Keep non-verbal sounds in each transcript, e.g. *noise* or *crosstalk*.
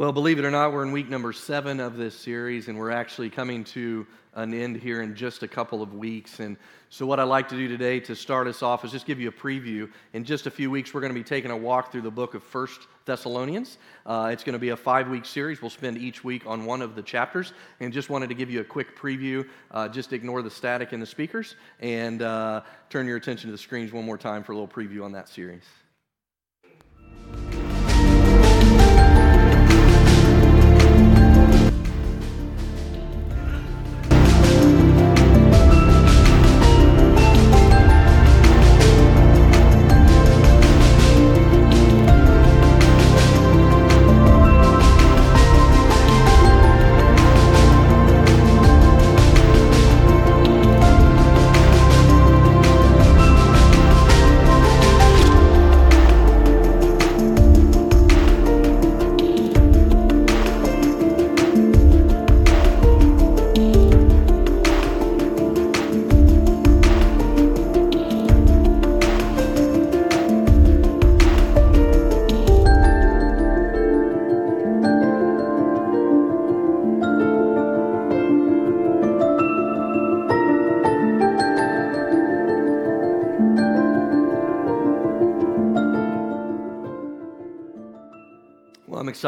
Well, believe it or not, we're in week number seven of this series, and we're actually coming to an end here in just a couple of weeks. And so, what I'd like to do today to start us off is just give you a preview. In just a few weeks, we're going to be taking a walk through the book of First Thessalonians. Uh, it's going to be a five week series. We'll spend each week on one of the chapters. And just wanted to give you a quick preview. Uh, just ignore the static in the speakers and uh, turn your attention to the screens one more time for a little preview on that series.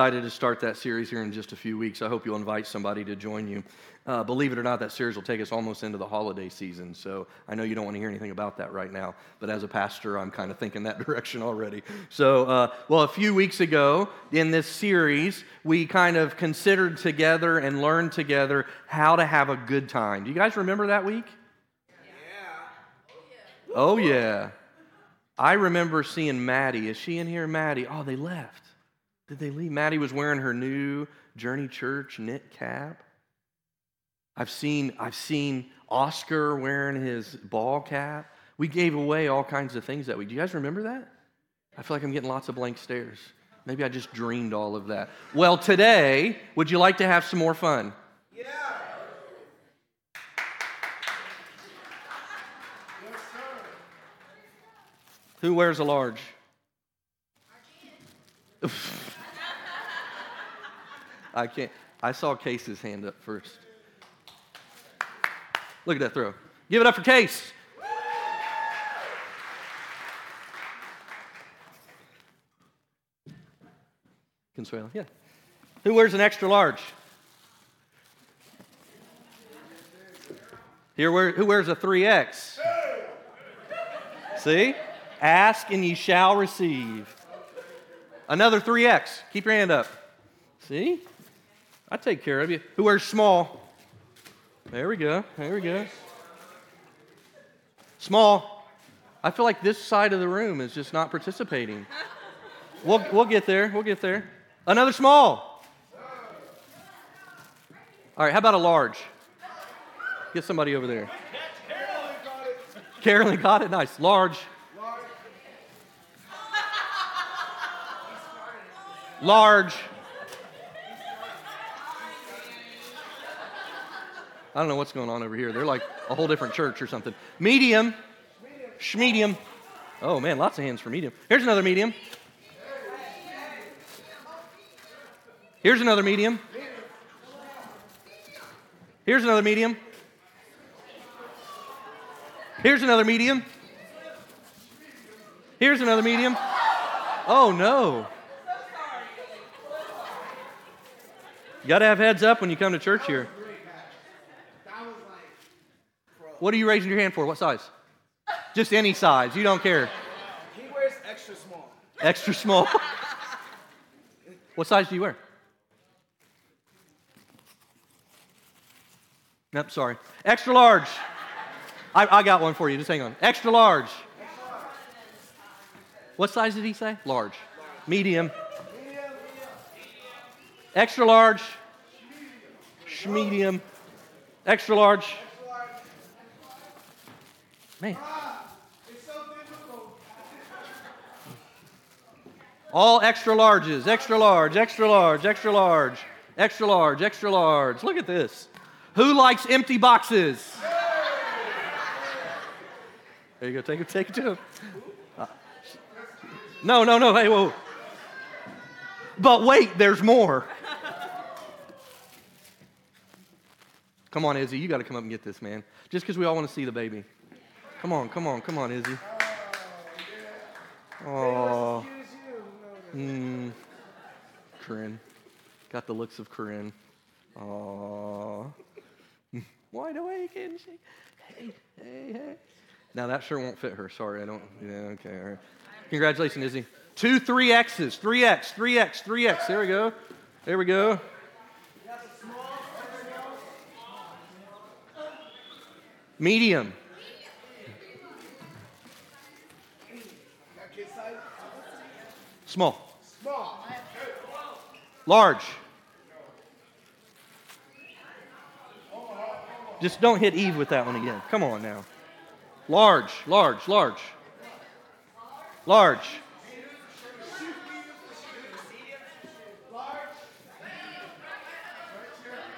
Excited to start that series here in just a few weeks. I hope you'll invite somebody to join you. Uh, believe it or not, that series will take us almost into the holiday season. So I know you don't want to hear anything about that right now, but as a pastor, I'm kind of thinking that *laughs* direction already. So, uh, well, a few weeks ago in this series, we kind of considered together and learned together how to have a good time. Do you guys remember that week? Yeah. Oh, yeah. I remember seeing Maddie. Is she in here, Maddie? Oh, they left. Did they leave? Maddie was wearing her new Journey Church knit cap. I've seen, I've seen Oscar wearing his ball cap. We gave away all kinds of things that week. Do you guys remember that? I feel like I'm getting lots of blank stares. Maybe I just dreamed all of that. Well, today, would you like to have some more fun? Yeah. Yes, Who wears a large? I can't. I saw Case's hand up first. Look at that throw. Give it up for Case. Consuelo, yeah. Who wears an extra large? Here, who wears a 3X? See? Ask and ye shall receive. Another 3X. Keep your hand up. See? I take care of you. Who wears small? There we go. There we go. Small. I feel like this side of the room is just not participating. We'll, we'll get there. We'll get there. Another small. All right, how about a large? Get somebody over there. Carolyn got it. Carolyn got it. Nice. Large. Large. I don't know what's going on over here. They're like a whole different church or something. Medium. Schmedium. Oh man, lots of hands for medium. Here's another medium. Here's another medium. Here's another medium. Here's another medium. Here's another medium. Oh no. You got to have heads up when you come to church here. What are you raising your hand for? What size? Just any size. You don't care. He wears extra small. Extra small. what size do you wear? Nope, sorry. Extra large. I, I got one for you. Just hang on. Extra large. What size did he say? Large. Medium. Extra large. Medium. Extra large. Man. All extra larges, extra large, extra large, extra large, extra large, extra large. Look at this. Who likes empty boxes? There you go. Take it, take it to him. Uh, no, no, no. Hey, whoa. But wait, there's more. Come on, Izzy, you got to come up and get this, man. Just because we all want to see the baby. Come on, come on, come on, Izzy. Oh, mm, Corinne. Got the looks of Corinne. Oh, *laughs* wide awake, isn't she? Hey, hey, hey. Now that sure won't fit her. Sorry, I don't. Yeah, okay, all right. Congratulations, Izzy. Two, three X's. Three X, three X, three X. There we go. There we go. Medium. Small. Small. Large. Just don't hit Eve with that one again. Come on now. Large, large, large. Large.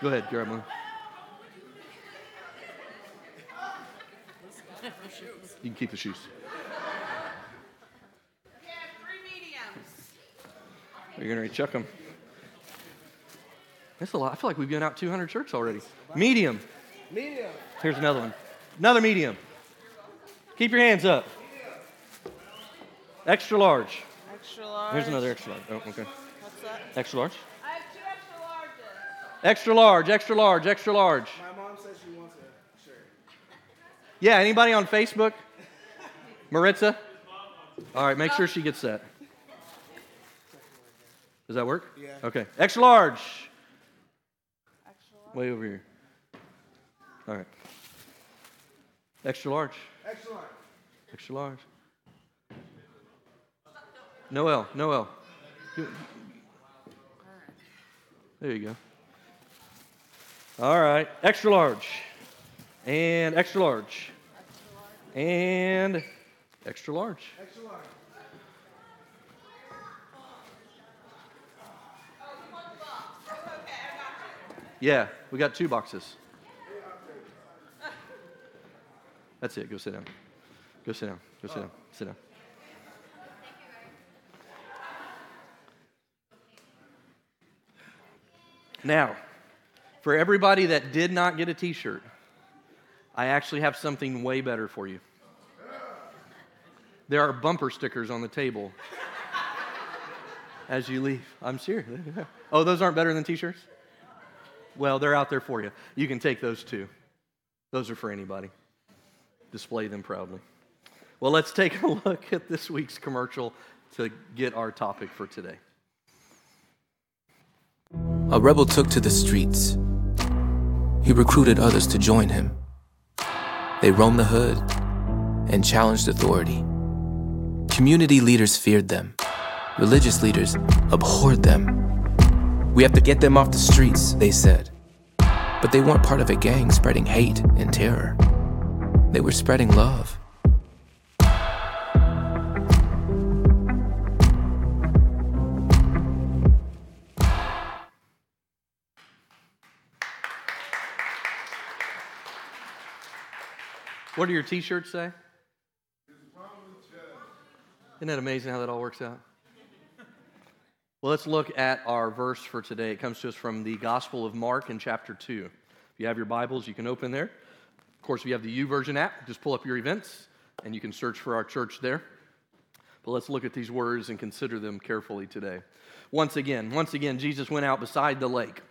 Go ahead, one. You can keep the shoes. We have three mediums. You're gonna chuck them. That's a lot. I feel like we've given out 200 shirts already. Medium. Medium. Here's another one. Another medium. Keep your hands up. Extra large. Extra large. Here's another extra large. Oh, okay. What's that? Extra large. I have two extra larges. Extra large, extra large, extra large. My mom says she wants a shirt. Yeah, anybody on Facebook? Maritza? All right, make sure she gets that. Does that work? Yeah. Okay. Extra large. Extra large. Way over here. All right. Extra large. Excellent. Extra large. Noel, Noel. You- There you go. All right, extra large. And extra large. And extra large. Yeah, we got two boxes. That's it. Go sit down. Go sit down. Go sit down. Sit down. Now, for everybody that did not get a t shirt, I actually have something way better for you. There are bumper stickers on the table as you leave. I'm serious. *laughs* Oh, those aren't better than t shirts? Well, they're out there for you. You can take those too. Those are for anybody. Display them proudly. Well, let's take a *laughs* look at this week's commercial to get our topic for today. A rebel took to the streets. He recruited others to join him. They roamed the hood and challenged authority. Community leaders feared them. Religious leaders abhorred them. We have to get them off the streets, they said. But they weren't part of a gang spreading hate and terror. They were spreading love. What do your t shirts say? Isn't that amazing how that all works out? Well, let's look at our verse for today. It comes to us from the Gospel of Mark in chapter 2. If you have your Bibles, you can open there. Of course, if you have the YouVersion app, just pull up your events and you can search for our church there. But let's look at these words and consider them carefully today. Once again, once again, Jesus went out beside the lake.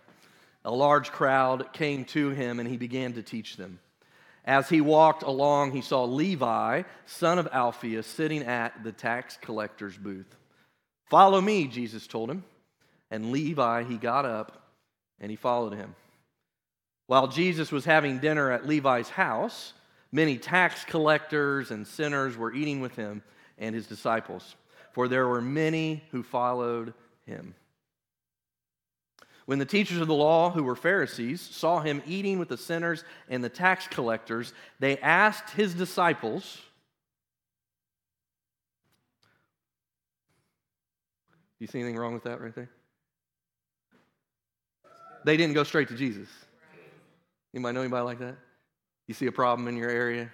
A large crowd came to him and he began to teach them. As he walked along, he saw Levi, son of Alphaeus, sitting at the tax collector's booth. Follow me, Jesus told him. And Levi, he got up and he followed him. While Jesus was having dinner at Levi's house, many tax collectors and sinners were eating with him and his disciples, for there were many who followed him. When the teachers of the law, who were Pharisees, saw him eating with the sinners and the tax collectors, they asked his disciples, Do you see anything wrong with that right there? They didn't go straight to Jesus. Anybody know anybody like that? You see a problem in your area,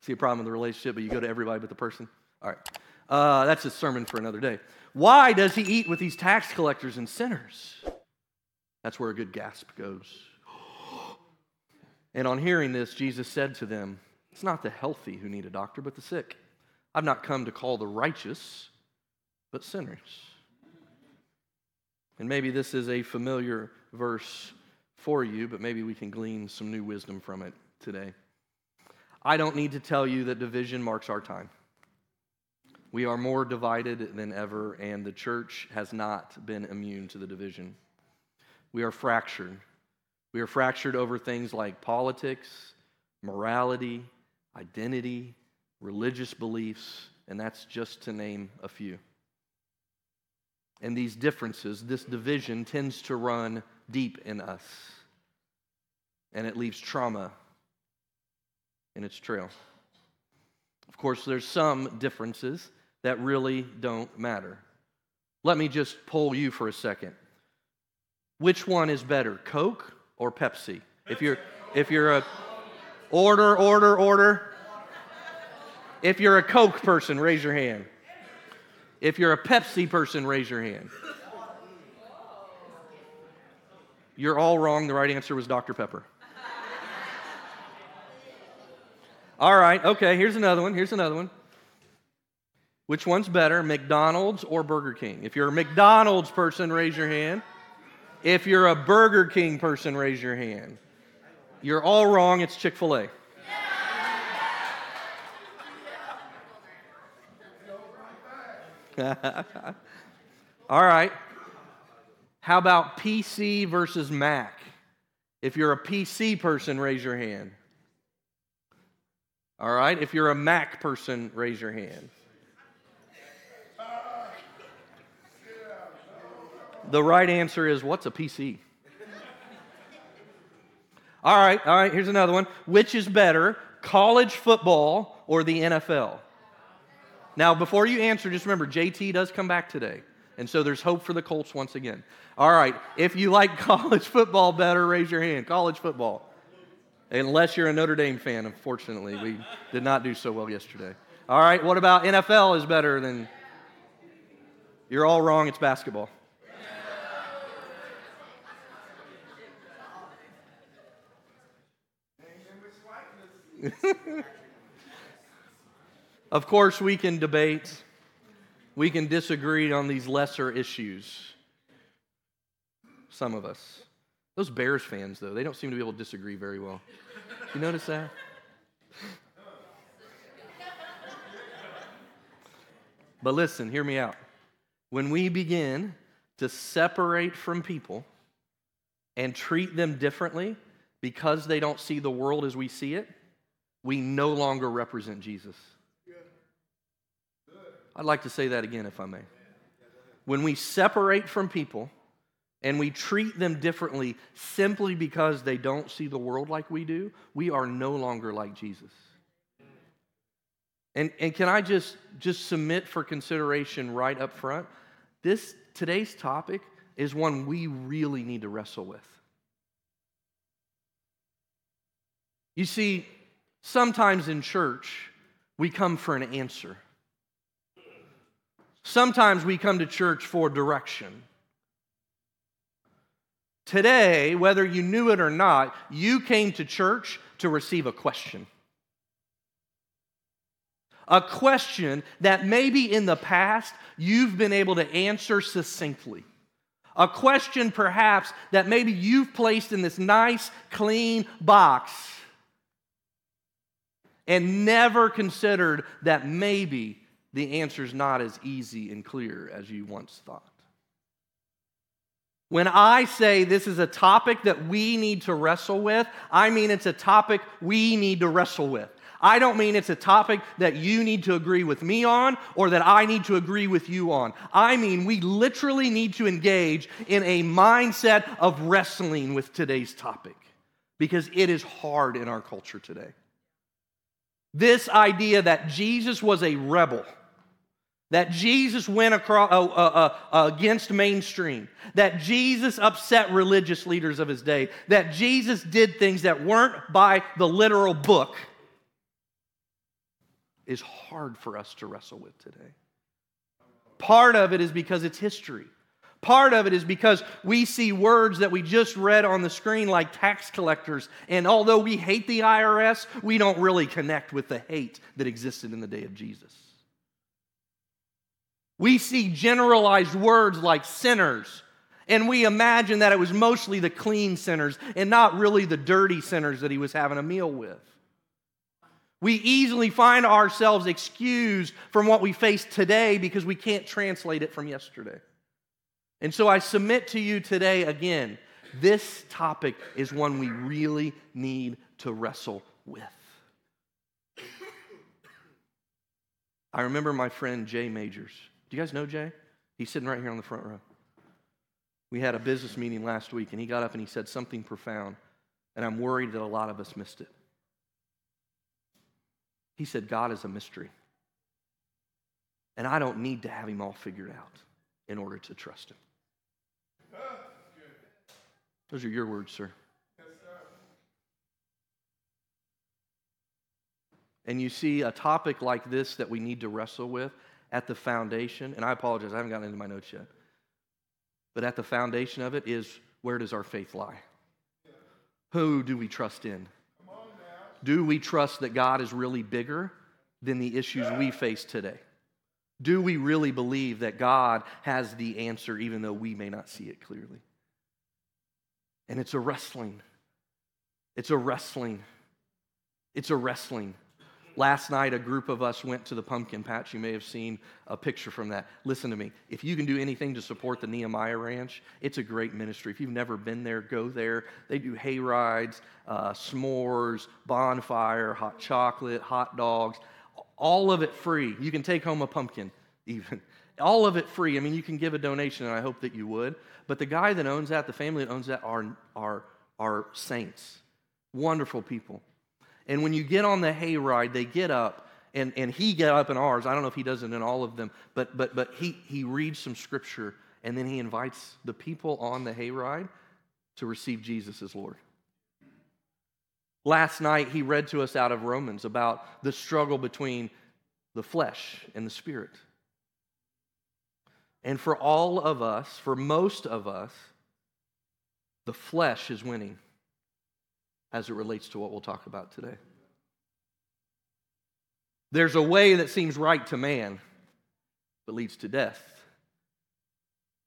see a problem in the relationship, but you go to everybody but the person? All right. Uh, that's a sermon for another day. Why does he eat with these tax collectors and sinners? That's where a good gasp goes. And on hearing this, Jesus said to them, It's not the healthy who need a doctor, but the sick. I've not come to call the righteous, but sinners. And maybe this is a familiar verse for you, but maybe we can glean some new wisdom from it today. I don't need to tell you that division marks our time. We are more divided than ever, and the church has not been immune to the division. We are fractured. We are fractured over things like politics, morality, identity, religious beliefs, and that's just to name a few. And these differences, this division, tends to run deep in us, and it leaves trauma in its trail. Of course, there's some differences that really don't matter. Let me just poll you for a second. Which one is better, Coke or Pepsi? If you're if you're a order, order, order. If you're a Coke person, raise your hand. If you're a Pepsi person, raise your hand. You're all wrong. The right answer was Dr. Pepper. All right, okay, here's another one. Here's another one. Which one's better, McDonald's or Burger King? If you're a McDonald's person, raise your hand. If you're a Burger King person, raise your hand. You're all wrong, it's Chick fil A. *laughs* all right. How about PC versus Mac? If you're a PC person, raise your hand. All right. If you're a Mac person, raise your hand. The right answer is what's a PC? All right, all right, here's another one. Which is better, college football or the NFL? Now, before you answer, just remember JT does come back today. And so there's hope for the Colts once again. All right, if you like *laughs* college football better, raise your hand. College football. Unless you're a Notre Dame fan, unfortunately. We did not do so well yesterday. All right, what about NFL is better than. You're all wrong, it's basketball. *laughs* of course, we can debate, we can disagree on these lesser issues. Some of us. Those Bears fans, though, they don't seem to be able to disagree very well. You notice that? But listen, hear me out. When we begin to separate from people and treat them differently because they don't see the world as we see it, we no longer represent Jesus. I'd like to say that again, if I may. When we separate from people and we treat them differently simply because they don't see the world like we do, we are no longer like Jesus. And, and can I just, just submit for consideration right up front? This today's topic is one we really need to wrestle with. You see, sometimes in church, we come for an answer. Sometimes we come to church for direction. Today, whether you knew it or not, you came to church to receive a question. A question that maybe in the past you've been able to answer succinctly. A question perhaps that maybe you've placed in this nice, clean box and never considered that maybe the answer's not as easy and clear as you once thought. When I say this is a topic that we need to wrestle with, I mean it's a topic we need to wrestle with. I don't mean it's a topic that you need to agree with me on or that I need to agree with you on. I mean we literally need to engage in a mindset of wrestling with today's topic because it is hard in our culture today. This idea that Jesus was a rebel that Jesus went across, uh, uh, uh, against mainstream, that Jesus upset religious leaders of his day, that Jesus did things that weren't by the literal book, is hard for us to wrestle with today. Part of it is because it's history. Part of it is because we see words that we just read on the screen like tax collectors. And although we hate the IRS, we don't really connect with the hate that existed in the day of Jesus. We see generalized words like sinners, and we imagine that it was mostly the clean sinners and not really the dirty sinners that he was having a meal with. We easily find ourselves excused from what we face today because we can't translate it from yesterday. And so I submit to you today again this topic is one we really need to wrestle with. I remember my friend Jay Majors. Do you guys know Jay? He's sitting right here on the front row. We had a business meeting last week, and he got up and he said something profound, and I'm worried that a lot of us missed it. He said, God is a mystery. And I don't need to have him all figured out in order to trust him. Those are your words, sir. And you see a topic like this that we need to wrestle with at the foundation, and I apologize, I haven't gotten into my notes yet. But at the foundation of it is where does our faith lie? Who do we trust in? Do we trust that God is really bigger than the issues we face today? Do we really believe that God has the answer even though we may not see it clearly? And it's a wrestling. It's a wrestling. It's a wrestling. Last night, a group of us went to the pumpkin patch. You may have seen a picture from that. Listen to me. If you can do anything to support the Nehemiah Ranch, it's a great ministry. If you've never been there, go there. They do hay rides, uh, s'mores, bonfire, hot chocolate, hot dogs, all of it free. You can take home a pumpkin, *laughs* even. All of it free. I mean, you can give a donation, and I hope that you would. But the guy that owns that, the family that owns that, are, are, are saints, wonderful people. And when you get on the hayride, they get up, and, and he get up in ours. I don't know if he does it in all of them, but, but, but he, he reads some scripture, and then he invites the people on the hayride to receive Jesus as Lord. Last night, he read to us out of Romans about the struggle between the flesh and the spirit. And for all of us, for most of us, the flesh is winning as it relates to what we'll talk about today. There's a way that seems right to man, but leads to death.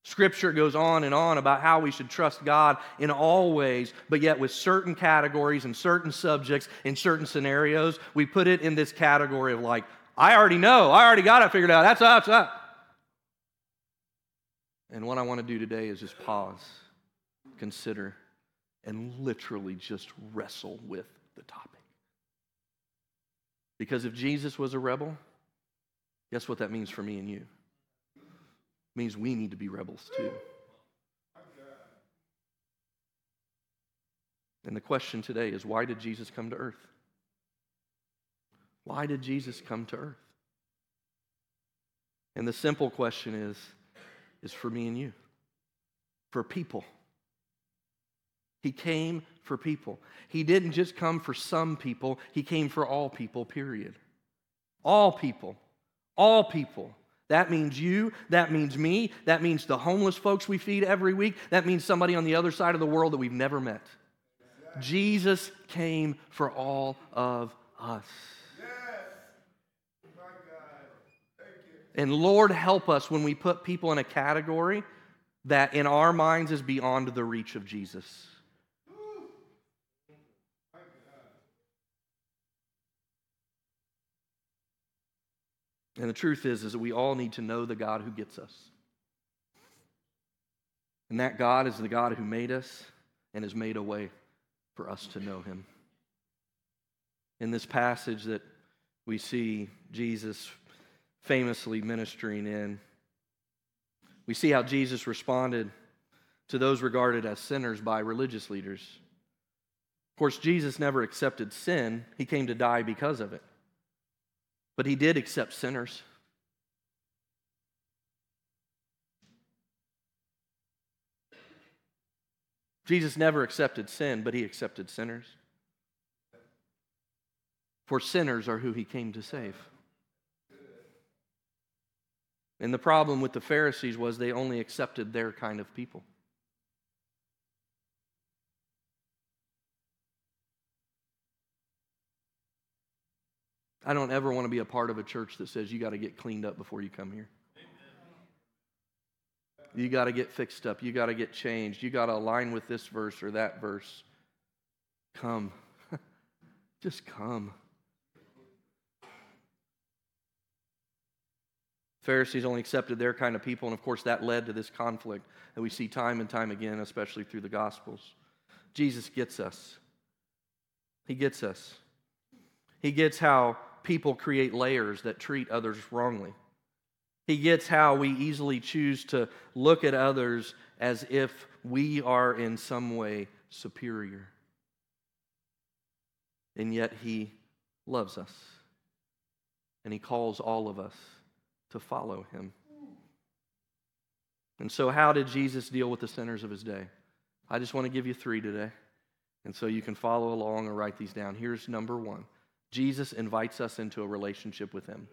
Scripture goes on and on about how we should trust God in all ways, but yet with certain categories and certain subjects in certain scenarios, we put it in this category of like, I already know, I already got it figured out. That's up, that's up. And what I want to do today is just pause, consider, and literally just wrestle with the topic. Because if Jesus was a rebel, guess what that means for me and you? It means we need to be rebels too. And the question today is why did Jesus come to earth? Why did Jesus come to earth? And the simple question is is for me and you, for people. He came for people. He didn't just come for some people, He came for all people, period. All people. All people. That means you. That means me. That means the homeless folks we feed every week. That means somebody on the other side of the world that we've never met. Jesus came for all of us. And Lord, help us when we put people in a category that in our minds is beyond the reach of Jesus. And the truth is, is that we all need to know the God who gets us. And that God is the God who made us and has made a way for us to know him. In this passage that we see Jesus famously ministering in. We see how Jesus responded to those regarded as sinners by religious leaders. Of course, Jesus never accepted sin, he came to die because of it. But he did accept sinners. Jesus never accepted sin, but he accepted sinners. For sinners are who he came to save. And the problem with the Pharisees was they only accepted their kind of people. I don't ever want to be a part of a church that says you got to get cleaned up before you come here. You got to get fixed up. You got to get changed. You got to align with this verse or that verse. Come. *laughs* Just come. Pharisees only accepted their kind of people, and of course, that led to this conflict that we see time and time again, especially through the Gospels. Jesus gets us. He gets us. He gets how people create layers that treat others wrongly. He gets how we easily choose to look at others as if we are in some way superior. And yet, He loves us. And He calls all of us to follow Him. And so, how did Jesus deal with the sinners of His day? I just want to give you three today. And so you can follow along or write these down. Here's number one Jesus invites us into a relationship with Him.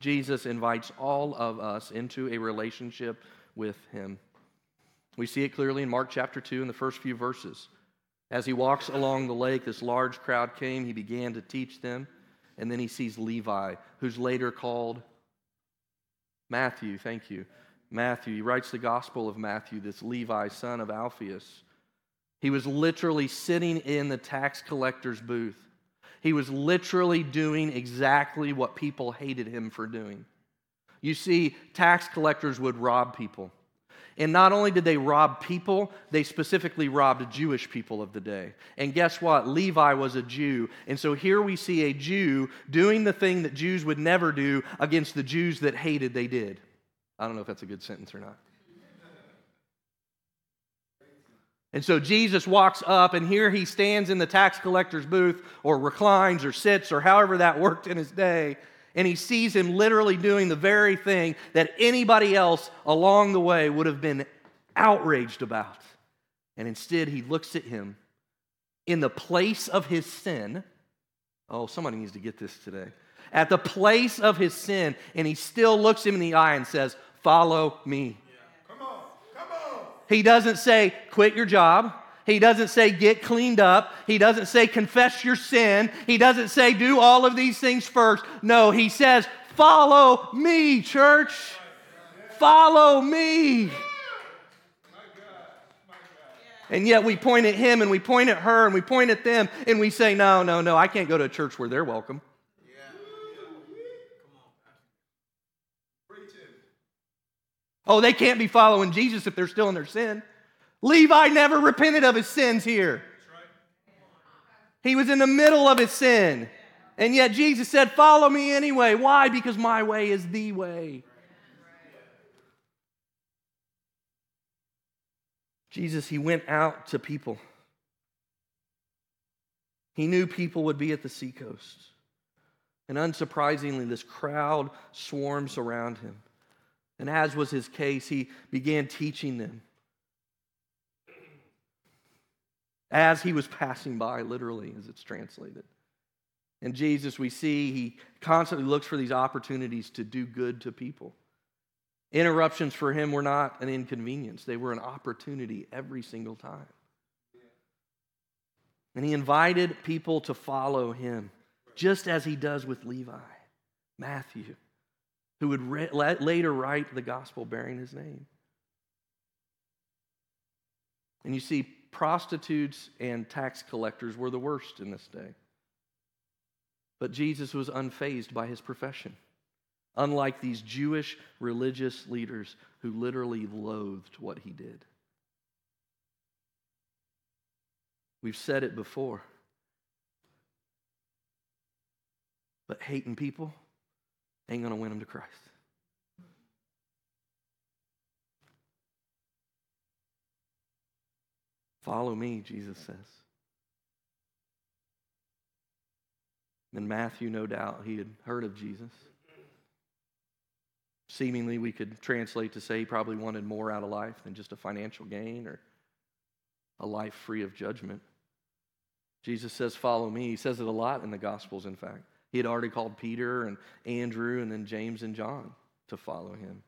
Jesus invites all of us into a relationship with Him. We see it clearly in Mark chapter 2 in the first few verses. As he walks along the lake, this large crowd came. He began to teach them. And then he sees Levi, who's later called Matthew. Thank you. Matthew. He writes the Gospel of Matthew, this Levi, son of Alphaeus. He was literally sitting in the tax collector's booth. He was literally doing exactly what people hated him for doing. You see, tax collectors would rob people. And not only did they rob people, they specifically robbed Jewish people of the day. And guess what? Levi was a Jew. And so here we see a Jew doing the thing that Jews would never do against the Jews that hated they did. I don't know if that's a good sentence or not. And so Jesus walks up, and here he stands in the tax collector's booth, or reclines, or sits, or however that worked in his day. And he sees him literally doing the very thing that anybody else along the way would have been outraged about. And instead, he looks at him in the place of his sin. Oh, somebody needs to get this today. At the place of his sin, and he still looks him in the eye and says, Follow me. He doesn't say, quit your job. He doesn't say, get cleaned up. He doesn't say, confess your sin. He doesn't say, do all of these things first. No, he says, follow me, church. Follow me. And yet we point at him and we point at her and we point at them and we say, no, no, no, I can't go to a church where they're welcome. Oh, they can't be following Jesus if they're still in their sin. Levi never repented of his sins here. He was in the middle of his sin. And yet Jesus said, Follow me anyway. Why? Because my way is the way. Jesus, he went out to people. He knew people would be at the seacoast. And unsurprisingly, this crowd swarms around him. And as was his case, he began teaching them. As he was passing by, literally, as it's translated. And Jesus, we see, he constantly looks for these opportunities to do good to people. Interruptions for him were not an inconvenience, they were an opportunity every single time. And he invited people to follow him, just as he does with Levi, Matthew, who would re- later write the gospel bearing his name. And you see, prostitutes and tax collectors were the worst in this day. But Jesus was unfazed by his profession, unlike these Jewish religious leaders who literally loathed what he did. We've said it before. But hating people ain't going to win them to Christ. Follow me, Jesus says. And Matthew, no doubt, he had heard of Jesus. Seemingly, we could translate to say he probably wanted more out of life than just a financial gain or a life free of judgment. Jesus says, Follow me. He says it a lot in the Gospels, in fact. He had already called Peter and Andrew and then James and John. to follow him.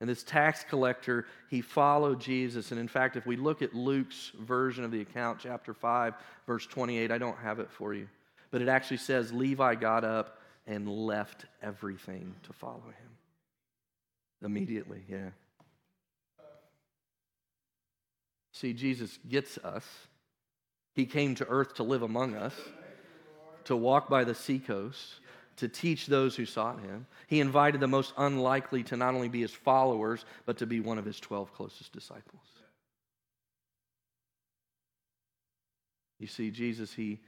And this tax collector, he followed Jesus. And in fact, if we look at Luke's version of the account, chapter 5, verse 28, I don't have it for you, but it actually says Levi got up and left everything to follow him. Immediately, yeah. See, Jesus gets us. He came to earth to live among us, to walk by the seacoast, to teach those who sought him. He invited the most unlikely to not only be his followers, but to be one of his 12 closest disciples. You see, Jesus, he,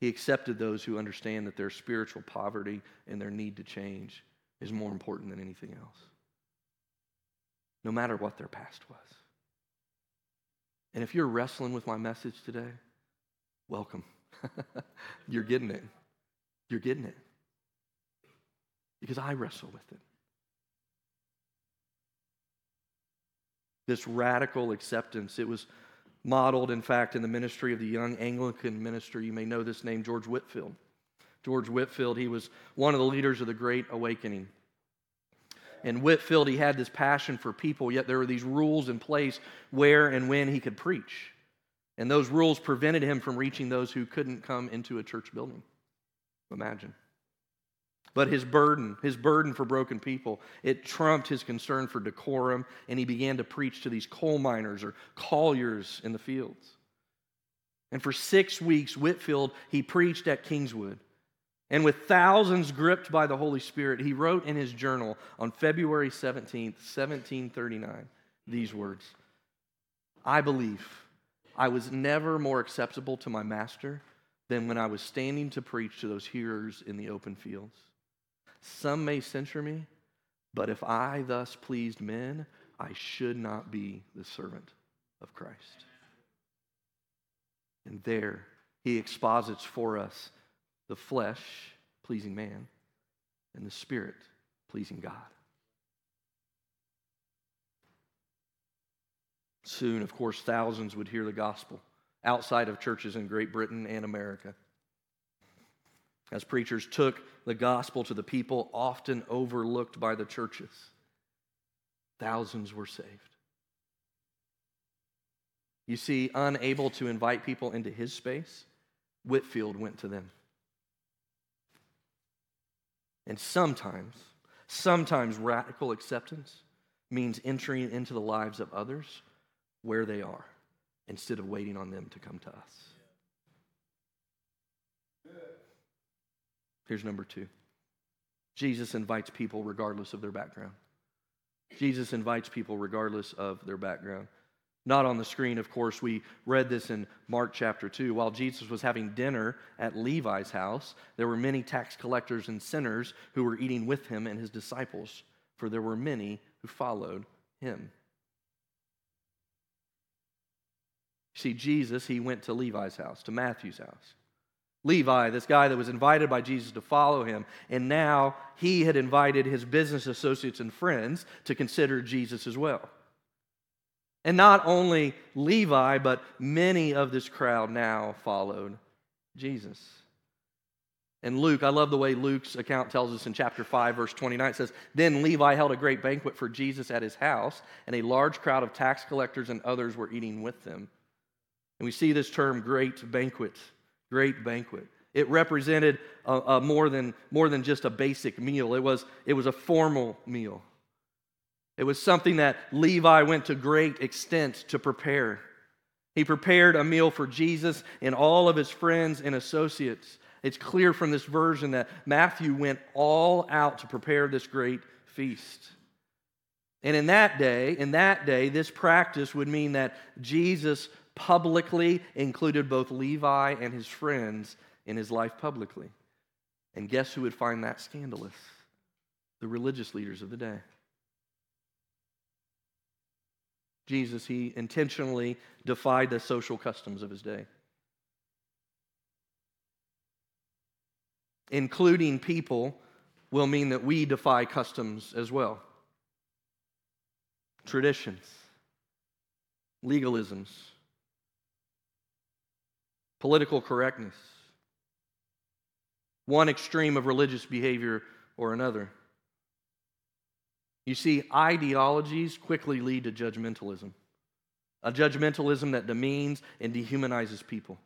he accepted those who understand that their spiritual poverty and their need to change is more important than anything else, no matter what their past was. And if you're wrestling with my message today, welcome. *laughs* you're getting it. You're getting it because I wrestle with it. This radical acceptance, it was modeled, in fact, in the ministry of the young Anglican minister. You may know this name, George Whitefield. George Whitefield, he was one of the leaders of the Great Awakening. And Whitefield, he had this passion for people, yet there were these rules in place where and when he could preach. And those rules prevented him from reaching those who couldn't come into a church building. Imagine. But his burden, his burden for broken people, it trumped his concern for decorum, and he began to preach to these coal miners or colliers in the fields. And for six weeks, Whitefield, he preached at Kingswood. And with thousands gripped by the Holy Spirit, he wrote in his journal on February 17th, 1739, these words I believe I was never more acceptable to my master than when I was standing to preach to those hearers in the open fields. Some may censure me, but if I thus pleased men, I should not be the servant of Christ. And there he exposits for us the flesh pleasing man and the spirit pleasing God. Soon, of course, thousands would hear the gospel outside of churches in Great Britain and America as preachers took the gospel to the people often overlooked by the churches. Thousands were saved. You see, unable to invite people into his space, Whitefield went to them. And sometimes, sometimes radical acceptance means entering into the lives of others where they are instead of waiting on them to come to us. Here's number two Jesus invites people regardless of their background. Jesus invites people regardless of their background. Not on the screen, of course. We read this in Mark chapter 2. While Jesus was having dinner at Levi's house, there were many tax collectors and sinners who were eating with him and his disciples, for there were many who followed him. See, Jesus, he went to Levi's house, to Matthew's house. Levi, this guy that was invited by Jesus to follow him, and now he had invited his business associates and friends to consider Jesus as well. And not only Levi, but many of this crowd now followed Jesus. And Luke, I love the way Luke's account tells us in chapter 5, verse 29. It says, Then Levi held a great banquet for Jesus at his house, and a large crowd of tax collectors and others were eating with them. And we see this term, great banquet great banquet. It represented a, a more, than, more than just a basic meal, it was, it was a formal meal. It was something that Levi went to great extent to prepare. He prepared a meal for Jesus and all of his friends and associates. It's clear from this version that Matthew went all out to prepare this great feast. And in that day, in that day, this practice would mean that Jesus publicly included both Levi and his friends in his life publicly. And guess who would find that scandalous? The religious leaders of the day. Jesus, he intentionally defied the social customs of his day, including people will mean that we defy customs as well. Traditions, legalisms, political correctness, one extreme of religious behavior or another. You see, ideologies quickly lead to judgmentalism, a judgmentalism that demeans and dehumanizes people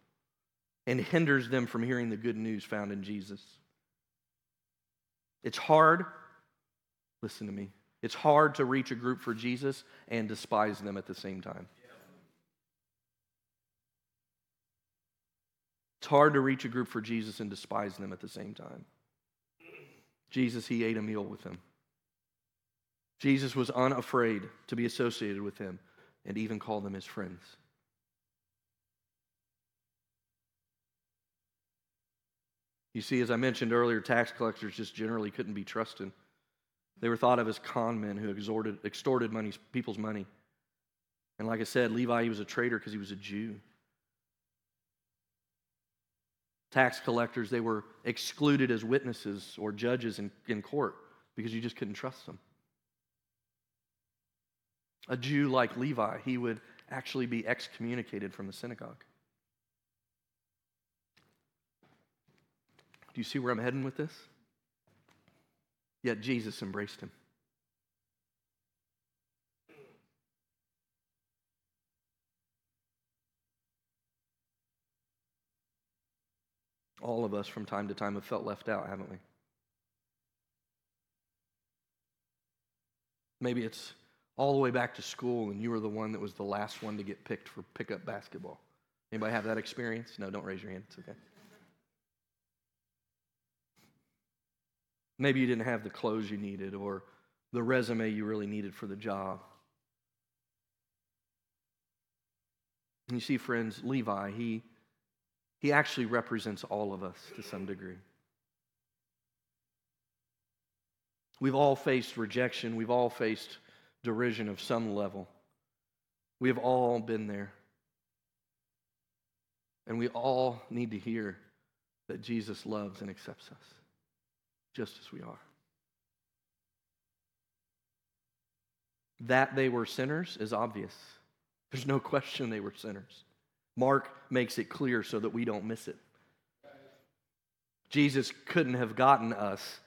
and hinders them from hearing the good news found in Jesus. It's hard, listen to me, it's hard to reach a group for Jesus and despise them at the same time. It's hard to reach a group for Jesus and despise them at the same time. Jesus, he ate a meal with them. Jesus was unafraid to be associated with them and even call them his friends. You see, as I mentioned earlier, tax collectors just generally couldn't be trusted. They were thought of as con men who extorted, extorted money, people's money. And like I said, Levi, he was a traitor because he was a Jew. Tax collectors, they were excluded as witnesses or judges in, in court because you just couldn't trust them. A Jew like Levi, he would actually be excommunicated from the synagogue. Do you see where I'm heading with this? Yet Jesus embraced him. All of us from time to time have felt left out, haven't we? Maybe it's all the way back to school and you were the one that was the last one to get picked for pickup basketball. Anybody have that experience? No, don't raise your hand. It's okay. Maybe you didn't have the clothes you needed or the resume you really needed for the job. And you see, friends, Levi, he, he actually represents all of us to some degree. We've all faced rejection, we've all faced derision of some level. We have all been there. And we all need to hear that Jesus loves and accepts us just as we are. That they were sinners is obvious. There's no question they were sinners. Mark makes it clear so that we don't miss it. Jesus couldn't have gotten us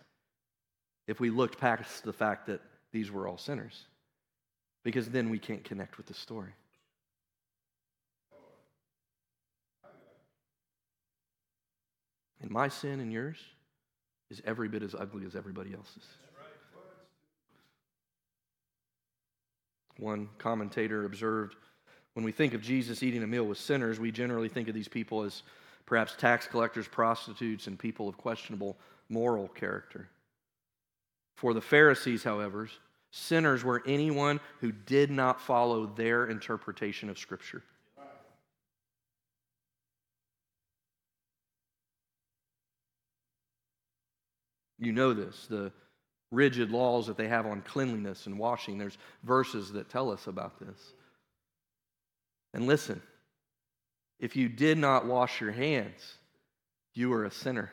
if we looked past the fact that these were all sinners, because then we can't connect with the story. And my sin and yours is every bit as ugly as everybody else's. One commentator observed when we think of Jesus eating a meal with sinners, we generally think of these people as perhaps tax collectors, prostitutes, and people of questionable moral character. For the Pharisees, however, sinners were anyone who did not follow their interpretation of Scripture. You know this, the rigid laws that they have on cleanliness and washing. There's verses that tell us about this. And listen, if you did not wash your hands, you were a sinner.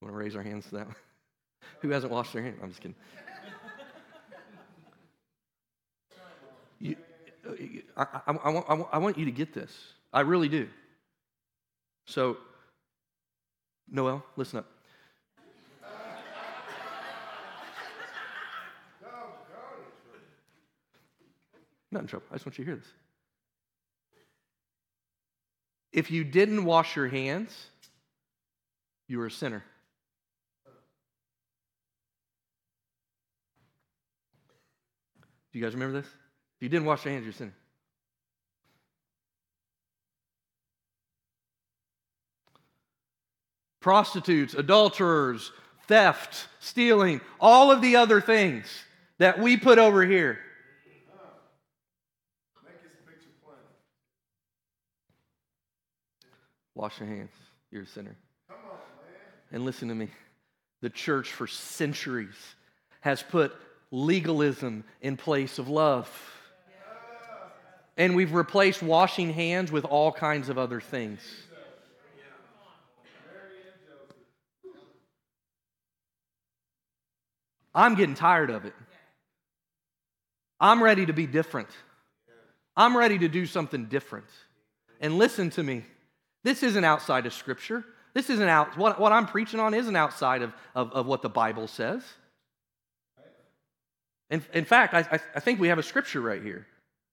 Want to raise our hands to that? *laughs* Who hasn't washed their hands? I'm just kidding. You, I, I, I, want, I want you to get this. I really do. So, Noel, listen up. Not in trouble. I just want you to hear this. If you didn't wash your hands, you were a sinner. Do you guys remember this? If you didn't wash your hands, you're a sinner. Prostitutes, adulterers, theft, stealing, all of the other things that we put over here. Wash your hands. You're a sinner. And listen to me. The church for centuries has put legalism in place of love. And we've replaced washing hands with all kinds of other things. I'm getting tired of it. I'm ready to be different. I'm ready to do something different. And listen to me. This isn't outside of Scripture. This isn't out, what, what I'm preaching on isn't outside of, of, of what the Bible says. In, in fact, I, I, think we have a scripture right here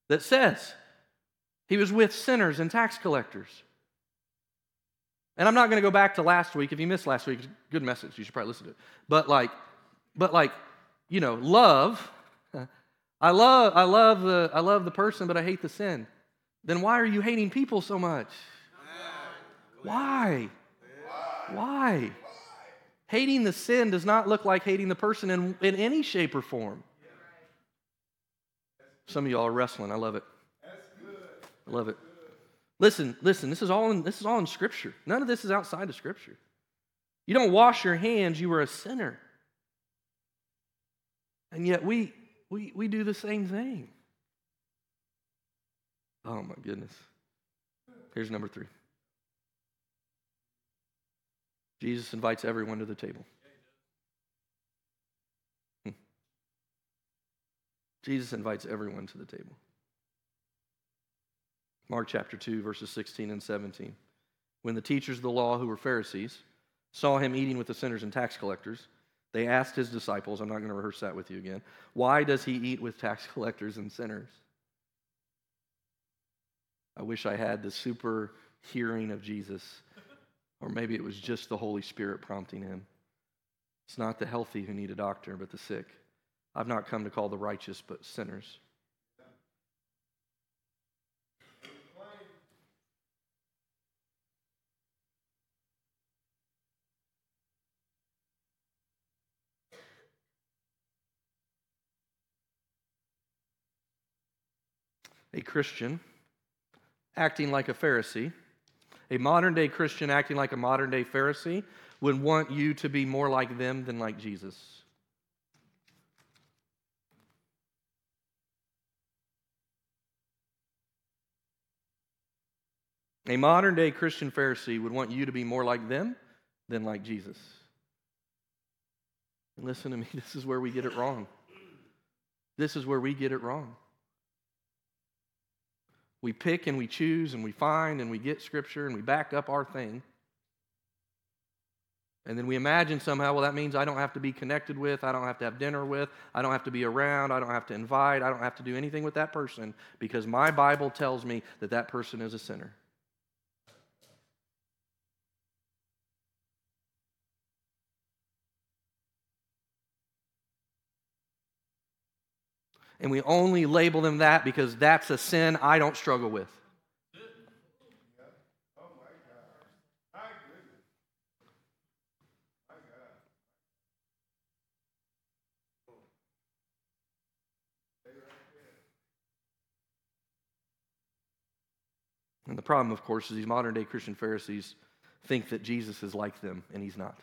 that says he was with sinners and tax collectors. And I'm not going to go back to last week. If you missed last week, good message. You should probably listen to it. But like, but like, you know, love. *laughs* I love, I love the, I love the person, but I hate the sin. Then why are you hating people so much? Why? Why? Hating the sin does not look like hating the person in, in any shape or form. Some of y'all are wrestling. I love it. I love it. Listen, listen, this is all in this is all in scripture. None of this is outside of scripture. You don't wash your hands, you are a sinner. And yet we we we do the same thing. Oh my goodness. Here's number 3. Jesus invites everyone to the table. Hmm. Jesus invites everyone to the table. Mark chapter 2, verses 16 and 17. When the teachers of the law, who were Pharisees, saw him eating with the sinners and tax collectors, they asked his disciples, I'm not going to rehearse that with you again, why does he eat with tax *laughs* collectors and sinners? I wish I had the super hearing of Jesus, or maybe it was just the Holy Spirit prompting him. It's not the healthy who need a doctor, but the sick. I've not come to call the righteous, but sinners. A Christian acting like a Pharisee, a modern day Christian acting like a modern day Pharisee, would want you to be more like them than like Jesus. A modern day Christian Pharisee would want you to be more like them than like Jesus. And listen to me, *laughs* this is where we get it wrong. This is where we get it wrong. We pick and we choose and we find and we get scripture and we back up our thing. And then we imagine somehow, well, that means I don't have to be connected with, I don't have to have dinner with, I don't have to be around, I don't have to invite, I don't have to do anything with that person because my Bible tells me that that person is a sinner. And we only label them that because that's a sin I don't struggle with. And the problem, of course, is these modern day Christian Pharisees think that Jesus is like them, and he's not.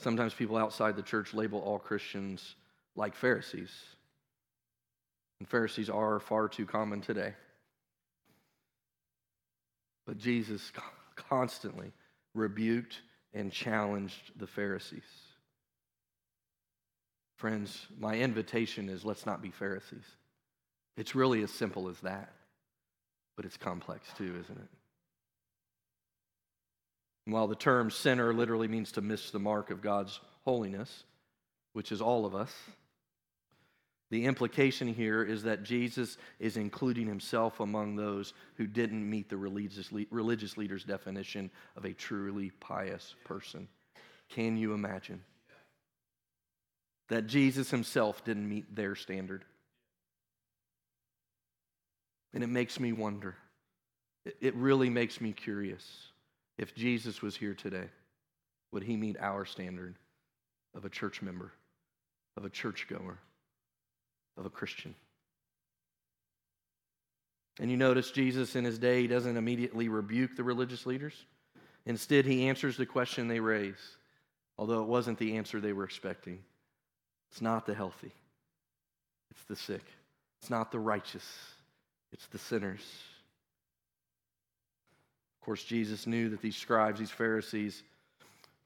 Sometimes people outside the church label all Christians like Pharisees. And Pharisees are far too common today. But Jesus constantly rebuked and challenged the Pharisees. Friends, my invitation is let's not be Pharisees. It's really as simple as that, but it's complex too, isn't it? And while the term sinner literally means to miss the mark of God's holiness, which is all of us, the implication here is that Jesus is including himself among those who didn't meet the religious, religious leader's definition of a truly pious person. Can you imagine? That Jesus himself didn't meet their standard. And it makes me wonder. It really makes me curious. If Jesus was here today, would he meet our standard of a church member, of a churchgoer, of a Christian? And you notice Jesus in his day, doesn't immediately rebuke the religious leaders. Instead, he answers the question they raise, although it wasn't the answer they were expecting. It's not the healthy, it's the sick. It's not the righteous, it's the sinners. Of course, Jesus knew that these scribes, these Pharisees,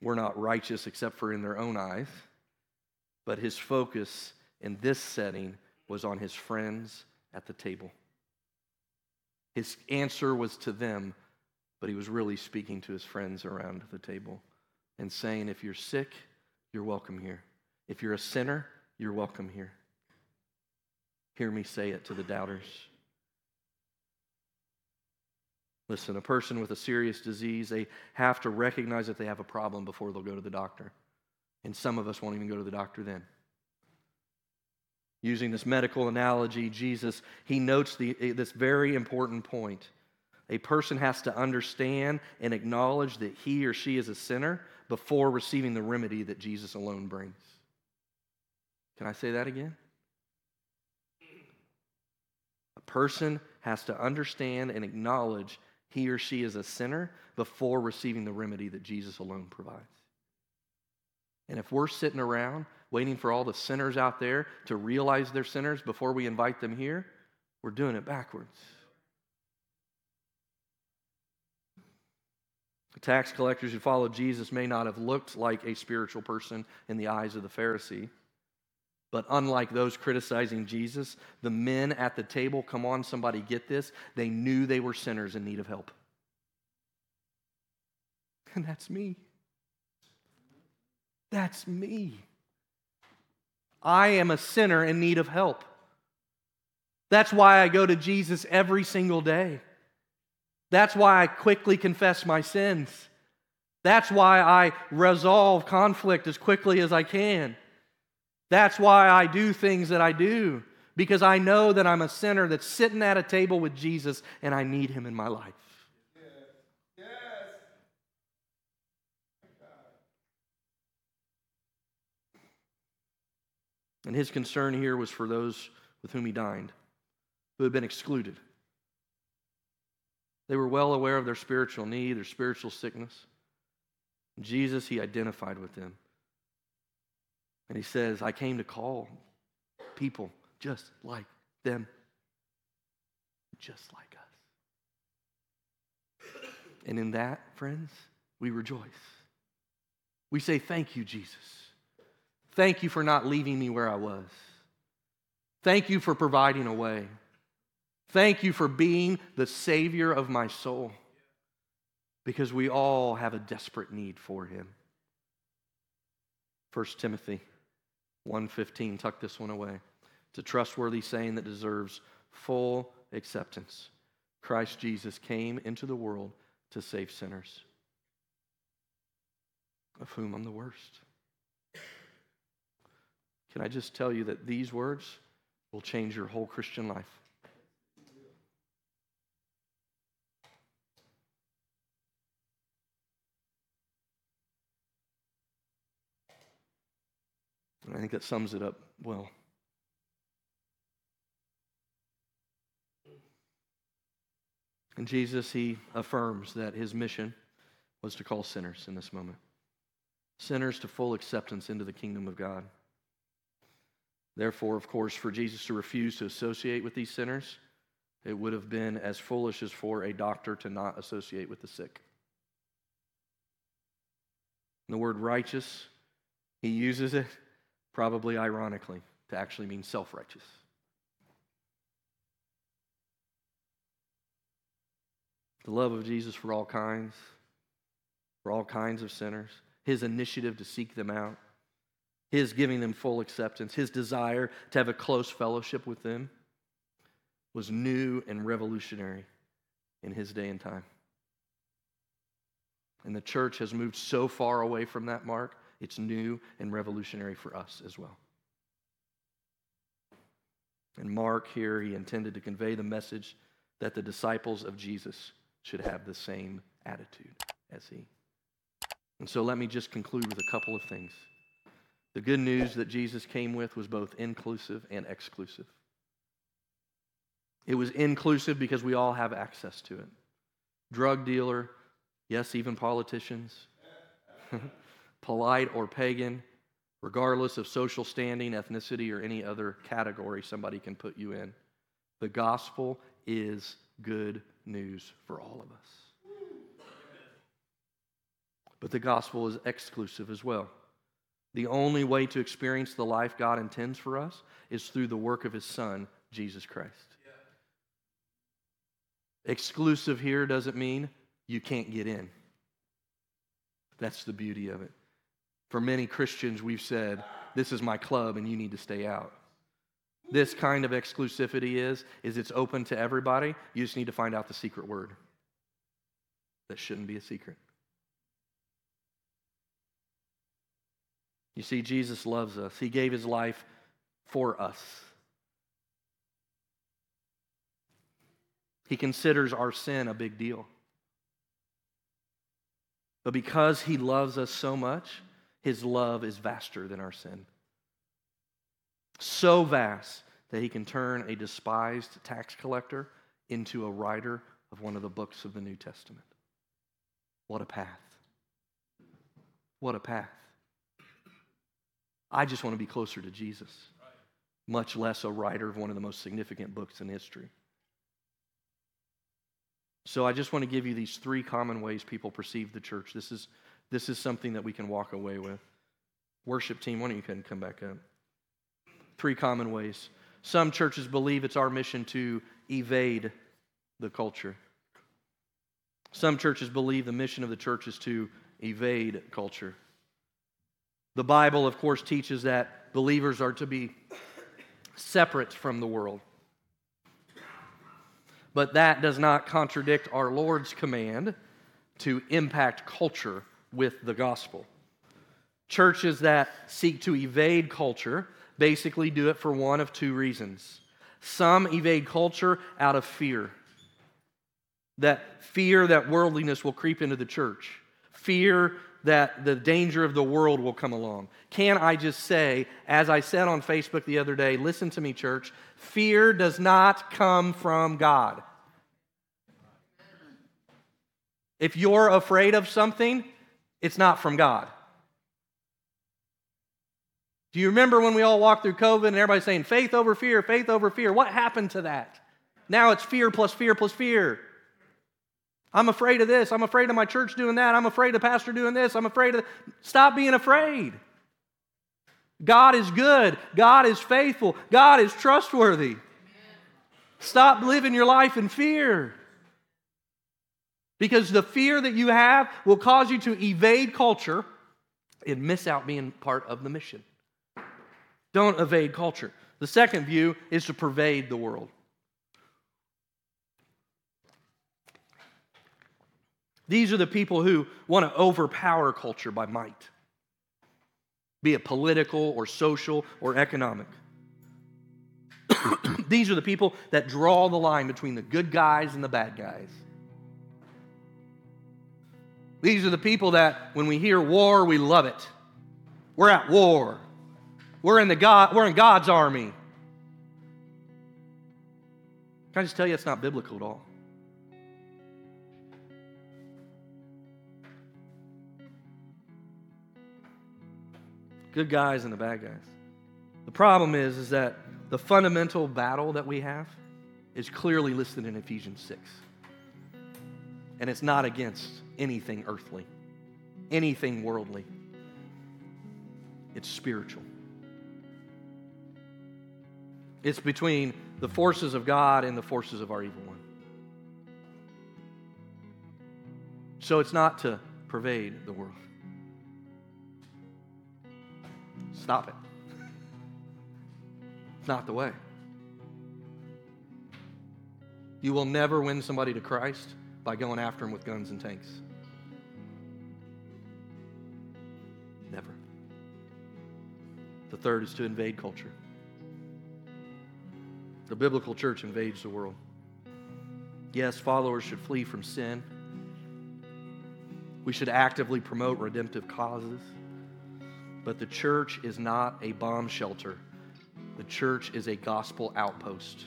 were not righteous except for in their own eyes, but his focus in this setting was on his friends at the table. His answer was to them, but he was really speaking to his friends around the table and saying, If you're sick, you're welcome here. If you're a sinner, you're welcome here. Hear me say it to the doubters. Listen, a person with a serious disease, they have to recognize that they have a problem before they'll go to the doctor. And some of us won't even go to the doctor then. Using this medical analogy, Jesus, he notes the, eh, this very important point. A person has to understand and acknowledge that he or she is a sinner before receiving the remedy that Jesus alone brings. Can I say that again? A person has to understand and acknowledge he or she is a sinner before receiving the remedy that Jesus alone provides. And if we're sitting around waiting for all the sinners out there to realize they're sinners before we invite them here, we're doing it backwards. The tax collectors who followed Jesus may not have looked like a spiritual person in the eyes of the Pharisee. But unlike those criticizing Jesus, the men at the table, come on, somebody get this, they knew they were sinners in need of help. And *laughs* that's me. That's me. I am a sinner in need of help. That's why I go to Jesus every single day. That's why I quickly confess my sins. That's why I resolve conflict as quickly as I can. That's why I do things that I do, because I know that I'm a sinner that's sitting at a table with Jesus and I need him in my life. And his concern here was for those with whom he dined, who had been excluded. They were well aware of their spiritual need, their spiritual sickness. Jesus, he identified with them. And he says, I came to call people just like them, just like us. And in that, friends, we rejoice. We say, Thank you, Jesus. Thank you for not leaving me where I was. Thank you for providing a way. Thank you for being the Savior of my soul because we all have a desperate need for Him. 1 Timothy 1:15 tuck this one away. It's a trustworthy saying that deserves full acceptance. Christ Jesus came into the world to save sinners, of whom I'm the worst. Can I just tell you that these words will change your whole Christian life? And I think that sums it up well. And Jesus, he affirms that his mission was to call sinners in this moment sinners to full acceptance into the kingdom of God. Therefore, of course, for Jesus to refuse to associate with these sinners, it would have been as foolish as for a doctor to not associate with the sick. And the word righteous, he uses it probably ironically, to actually mean self righteous. The love of Jesus for all kinds, for all kinds of sinners, his initiative to seek them out, his giving them full acceptance, his desire to have a close fellowship with them was new and revolutionary in his day and time. And the church has moved so far away from that mark it's new and revolutionary for us as well. And Mark here, he intended to convey the message that the disciples of Jesus should have the same attitude as he. And so let me just conclude with a couple of things. The good news that Jesus came with was both inclusive and exclusive. It was inclusive because we all have access to it. Drug dealer, yes, even politicians. *laughs* polite or pagan, regardless of social standing, ethnicity, or any other category somebody can put you in. The gospel is good news for all of us. but the gospel is exclusive as well. The only way to experience the life God intends for us is through the work of His Son, Jesus Christ. Exclusive here doesn't mean you can't get in. That's the beauty of it. For many Christians, we've said, This is my club and you need to stay out. This kind of exclusivity is, is it's open to everybody. You just need to find out the secret word. That shouldn't be a secret. You see, Jesus loves us. He gave his life for us. He considers our sin a big deal. But because he loves us so much, his love is vaster than our sin. So vast that he can turn a despised tax collector into a writer of one of the books of the New Testament. What a path. What a path. I just want to be closer to Jesus, much less a writer of one of the most significant books in history. So I just want to give you these three common ways people perceive the church. This is, this is something that we can walk away with. Worship team, why don't you come back up? Three common ways. Some churches believe it's our mission to evade the culture. Some churches believe the mission of the church is to evade culture. The Bible, of course, teaches that believers are to be separate from the world. But that does not contradict our Lord's command to impact culture with the gospel. Churches that seek to evade culture basically do it for one of two reasons. Some evade culture out of fear. That fear that worldliness will creep into the church. Fear that the danger of the world will come along. Can I just say, as I said on Facebook the other day, listen to me, church, fear does not come from God. If you're afraid of something, it's not from God. Do you remember when we all walked through COVID and everybody saying faith over fear, faith over fear? What happened to that? Now it's fear plus fear plus fear. I'm afraid of this. I'm afraid of my church doing that. I'm afraid of pastor doing this. I'm afraid of. Stop being afraid. God is good. God is faithful. God is trustworthy. Stop living your life in fear. Because the fear that you have will cause you to evade culture and miss out being part of the mission. Don't evade culture. The second view is to pervade the world. These are the people who want to overpower culture by might, be it political or social or economic. *coughs* These are the people that draw the line between the good guys and the bad guys. These are the people that when we hear war, we love it. We're at war. We're in, the God, we're in God's army. Can I just tell you, it's not biblical at all. good guys and the bad guys. The problem is, is that the fundamental battle that we have is clearly listed in Ephesians 6. And it's not against anything earthly, anything worldly. It's spiritual. It's between the forces of God and the forces of our evil one. So it's not to pervade the world. Stop it. It's not the way. You will never win somebody to Christ by going after them with guns and tanks. Never. The third is to invade culture. The biblical church invades the world. Yes, followers should flee from sin. We should actively promote redemptive causes. But the church is not a bomb shelter, the church is a gospel outpost.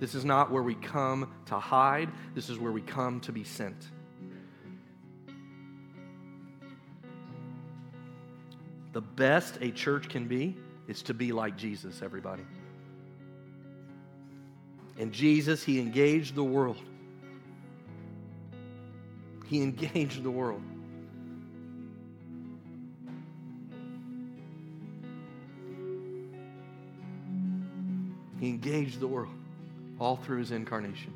This is not where we come to hide, this is where we come to be sent. The best a church can be is to be like Jesus, everybody. And Jesus, He engaged the world. He engaged the world. He engaged the world all through his incarnation.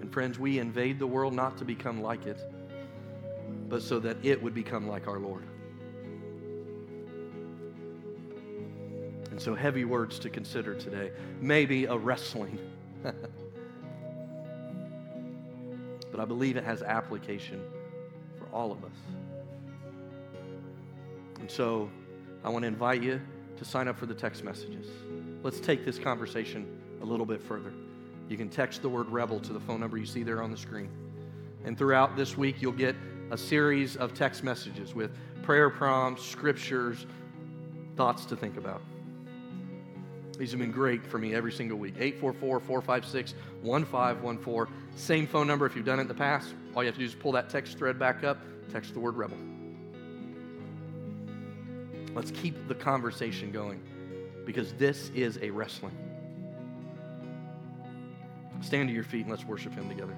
And friends, we invade the world not to become like it, but so that it would become like our Lord. And so, heavy words to consider today. Maybe a wrestling. *laughs* but I believe it has application for all of us. And so, I want to invite you to sign up for the text messages. Let's take this conversation a little bit further. You can text the word rebel to the phone number you see there on the screen. And throughout this week, you'll get a series of text messages with prayer prompts, scriptures, thoughts to think about. These have been great for me every single week. 844 456 1514. Same phone number if you've done it in the past. All you have to do is pull that text thread back up, text the word rebel. Let's keep the conversation going because this is a wrestling. Stand to your feet and let's worship Him together.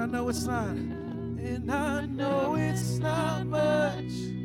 I know it's not. And I know it's not much.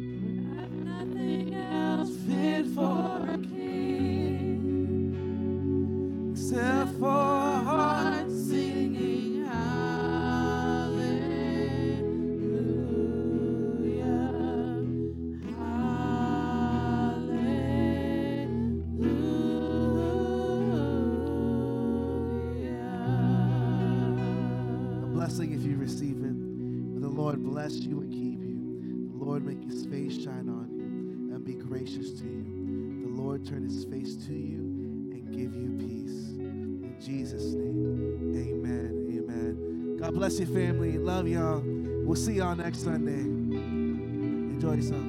bless your family. Love y'all. We'll see y'all next Sunday. Enjoy yourself.